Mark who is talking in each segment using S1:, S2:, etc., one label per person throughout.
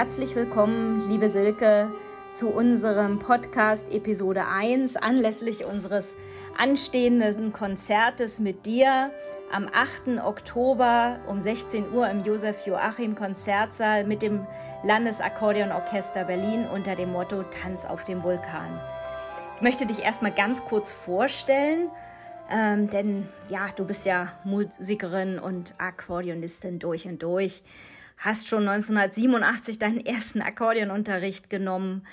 S1: Herzlich willkommen, liebe Silke, zu unserem Podcast Episode 1 anlässlich unseres anstehenden Konzertes mit dir am 8. Oktober um 16 Uhr im Josef Joachim Konzertsaal mit dem Landesakkordeonorchester Berlin unter dem Motto Tanz auf dem Vulkan. Ich möchte dich erstmal ganz kurz vorstellen, ähm, denn ja, du bist ja Musikerin und Akkordeonistin durch und durch hast schon 1987 deinen ersten Akkordeonunterricht genommen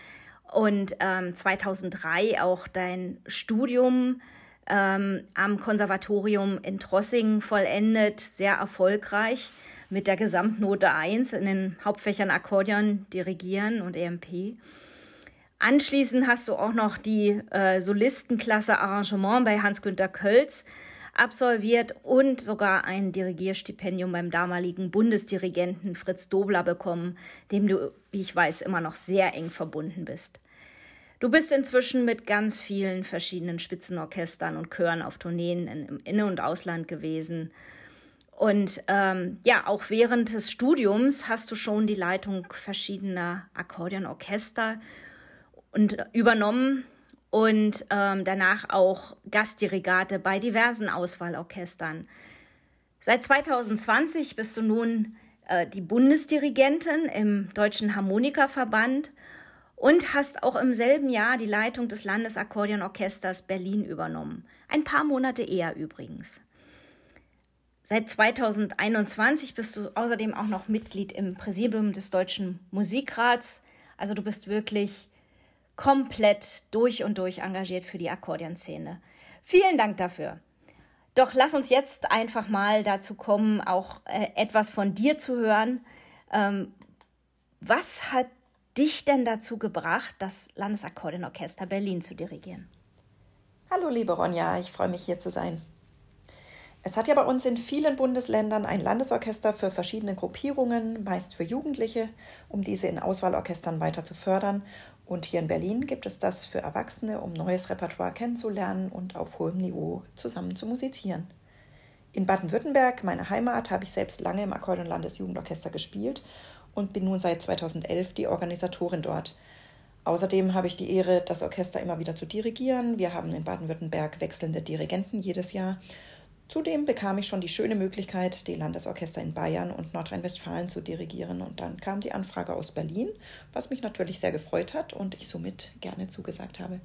S1: und ähm, 2003 auch dein Studium ähm, am Konservatorium in Trossingen vollendet, sehr erfolgreich mit der Gesamtnote 1 in den Hauptfächern Akkordeon, Dirigieren und EMP. Anschließend hast du auch noch die äh, Solistenklasse Arrangement bei Hans-Günter Kölz absolviert und sogar ein Dirigierstipendium beim damaligen Bundesdirigenten Fritz Dobler bekommen, dem du, wie ich weiß, immer noch sehr eng verbunden bist. Du bist inzwischen mit ganz vielen verschiedenen Spitzenorchestern und Chören auf Tourneen im Inne- und Ausland gewesen. Und ähm, ja, auch während des Studiums hast du schon die Leitung verschiedener Akkordeonorchester und übernommen und ähm, danach auch Gastdirigate bei diversen Auswahlorchestern. Seit 2020 bist du nun äh, die Bundesdirigentin im Deutschen Harmonikaverband und hast auch im selben Jahr die Leitung des Landesakkordeonorchesters Berlin übernommen. Ein paar Monate eher übrigens. Seit 2021 bist du außerdem auch noch Mitglied im Präsidium des Deutschen Musikrats. Also du bist wirklich komplett durch und durch engagiert für die Akkordeonszene. Vielen Dank dafür. Doch lass uns jetzt einfach mal dazu kommen, auch äh, etwas von dir zu hören. Ähm, was hat dich denn dazu gebracht, das Landesakkordeonorchester Berlin zu dirigieren?
S2: Hallo, liebe Ronja, ich freue mich hier zu sein. Es hat ja bei uns in vielen Bundesländern ein Landesorchester für verschiedene Gruppierungen, meist für Jugendliche, um diese in Auswahlorchestern weiter zu fördern. Und hier in Berlin gibt es das für Erwachsene, um neues Repertoire kennenzulernen und auf hohem Niveau zusammen zu musizieren. In Baden-Württemberg, meiner Heimat, habe ich selbst lange im Akkordeon Landesjugendorchester gespielt und bin nun seit 2011 die Organisatorin dort. Außerdem habe ich die Ehre, das Orchester immer wieder zu dirigieren. Wir haben in Baden-Württemberg wechselnde Dirigenten jedes Jahr Zudem bekam ich schon die schöne Möglichkeit, die Landesorchester in Bayern und Nordrhein-Westfalen zu dirigieren. Und dann kam die Anfrage aus Berlin, was mich natürlich sehr gefreut hat und ich somit gerne zugesagt habe.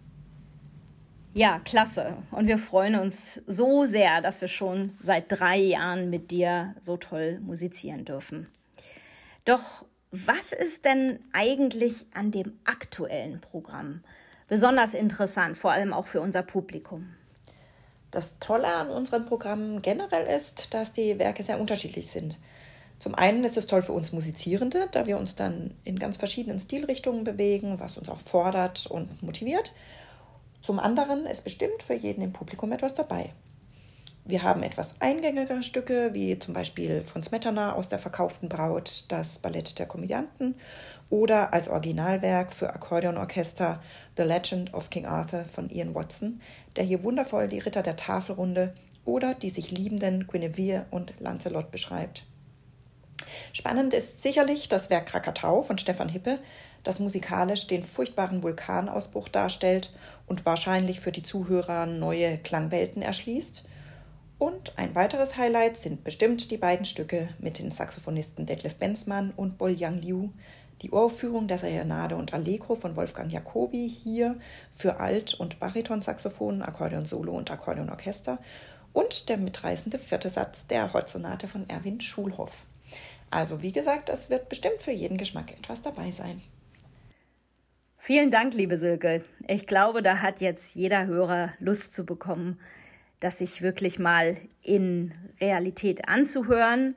S1: Ja, klasse. Und wir freuen uns so sehr, dass wir schon seit drei Jahren mit dir so toll musizieren dürfen. Doch was ist denn eigentlich an dem aktuellen Programm besonders interessant, vor allem auch für unser Publikum?
S2: Das Tolle an unseren Programmen generell ist, dass die Werke sehr unterschiedlich sind. Zum einen ist es toll für uns Musizierende, da wir uns dann in ganz verschiedenen Stilrichtungen bewegen, was uns auch fordert und motiviert. Zum anderen ist bestimmt für jeden im Publikum etwas dabei. Wir haben etwas eingängigere Stücke, wie zum Beispiel von Smetana aus der verkauften Braut, das Ballett der Komödianten oder als Originalwerk für Akkordeonorchester The Legend of King Arthur von Ian Watson, der hier wundervoll die Ritter der Tafelrunde oder die sich liebenden Guinevere und Lancelot beschreibt. Spannend ist sicherlich das Werk Krakatau von Stefan Hippe, das musikalisch den furchtbaren Vulkanausbruch darstellt und wahrscheinlich für die Zuhörer neue Klangwelten erschließt – und ein weiteres Highlight sind bestimmt die beiden Stücke mit den Saxophonisten Detlef Benzmann und Bolyang Liu, die Uraufführung der Serenade und Allegro von Wolfgang Jacobi hier für Alt- und Baritonsaxophon, Akkordeon-Solo und Akkordeonorchester und der mitreißende vierte Satz der Holzsonate von Erwin Schulhoff. Also wie gesagt, es wird bestimmt für jeden Geschmack etwas dabei sein.
S1: Vielen Dank, liebe Silke. Ich glaube, da hat jetzt jeder Hörer Lust zu bekommen, das sich wirklich mal in Realität anzuhören,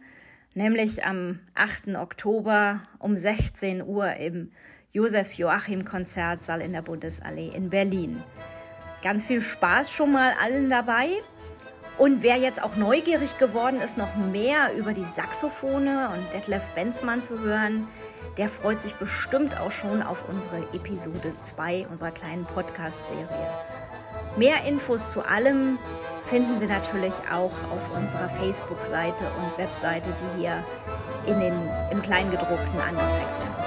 S1: nämlich am 8. Oktober um 16 Uhr im Josef Joachim Konzertsaal in der Bundesallee in Berlin. Ganz viel Spaß schon mal allen dabei. Und wer jetzt auch neugierig geworden ist, noch mehr über die Saxophone und Detlef Benzmann zu hören, der freut sich bestimmt auch schon auf unsere Episode 2 unserer kleinen Podcast-Serie. Mehr Infos zu allem finden Sie natürlich auch auf unserer Facebook-Seite und Webseite, die hier in den, im Kleingedruckten angezeigt werden.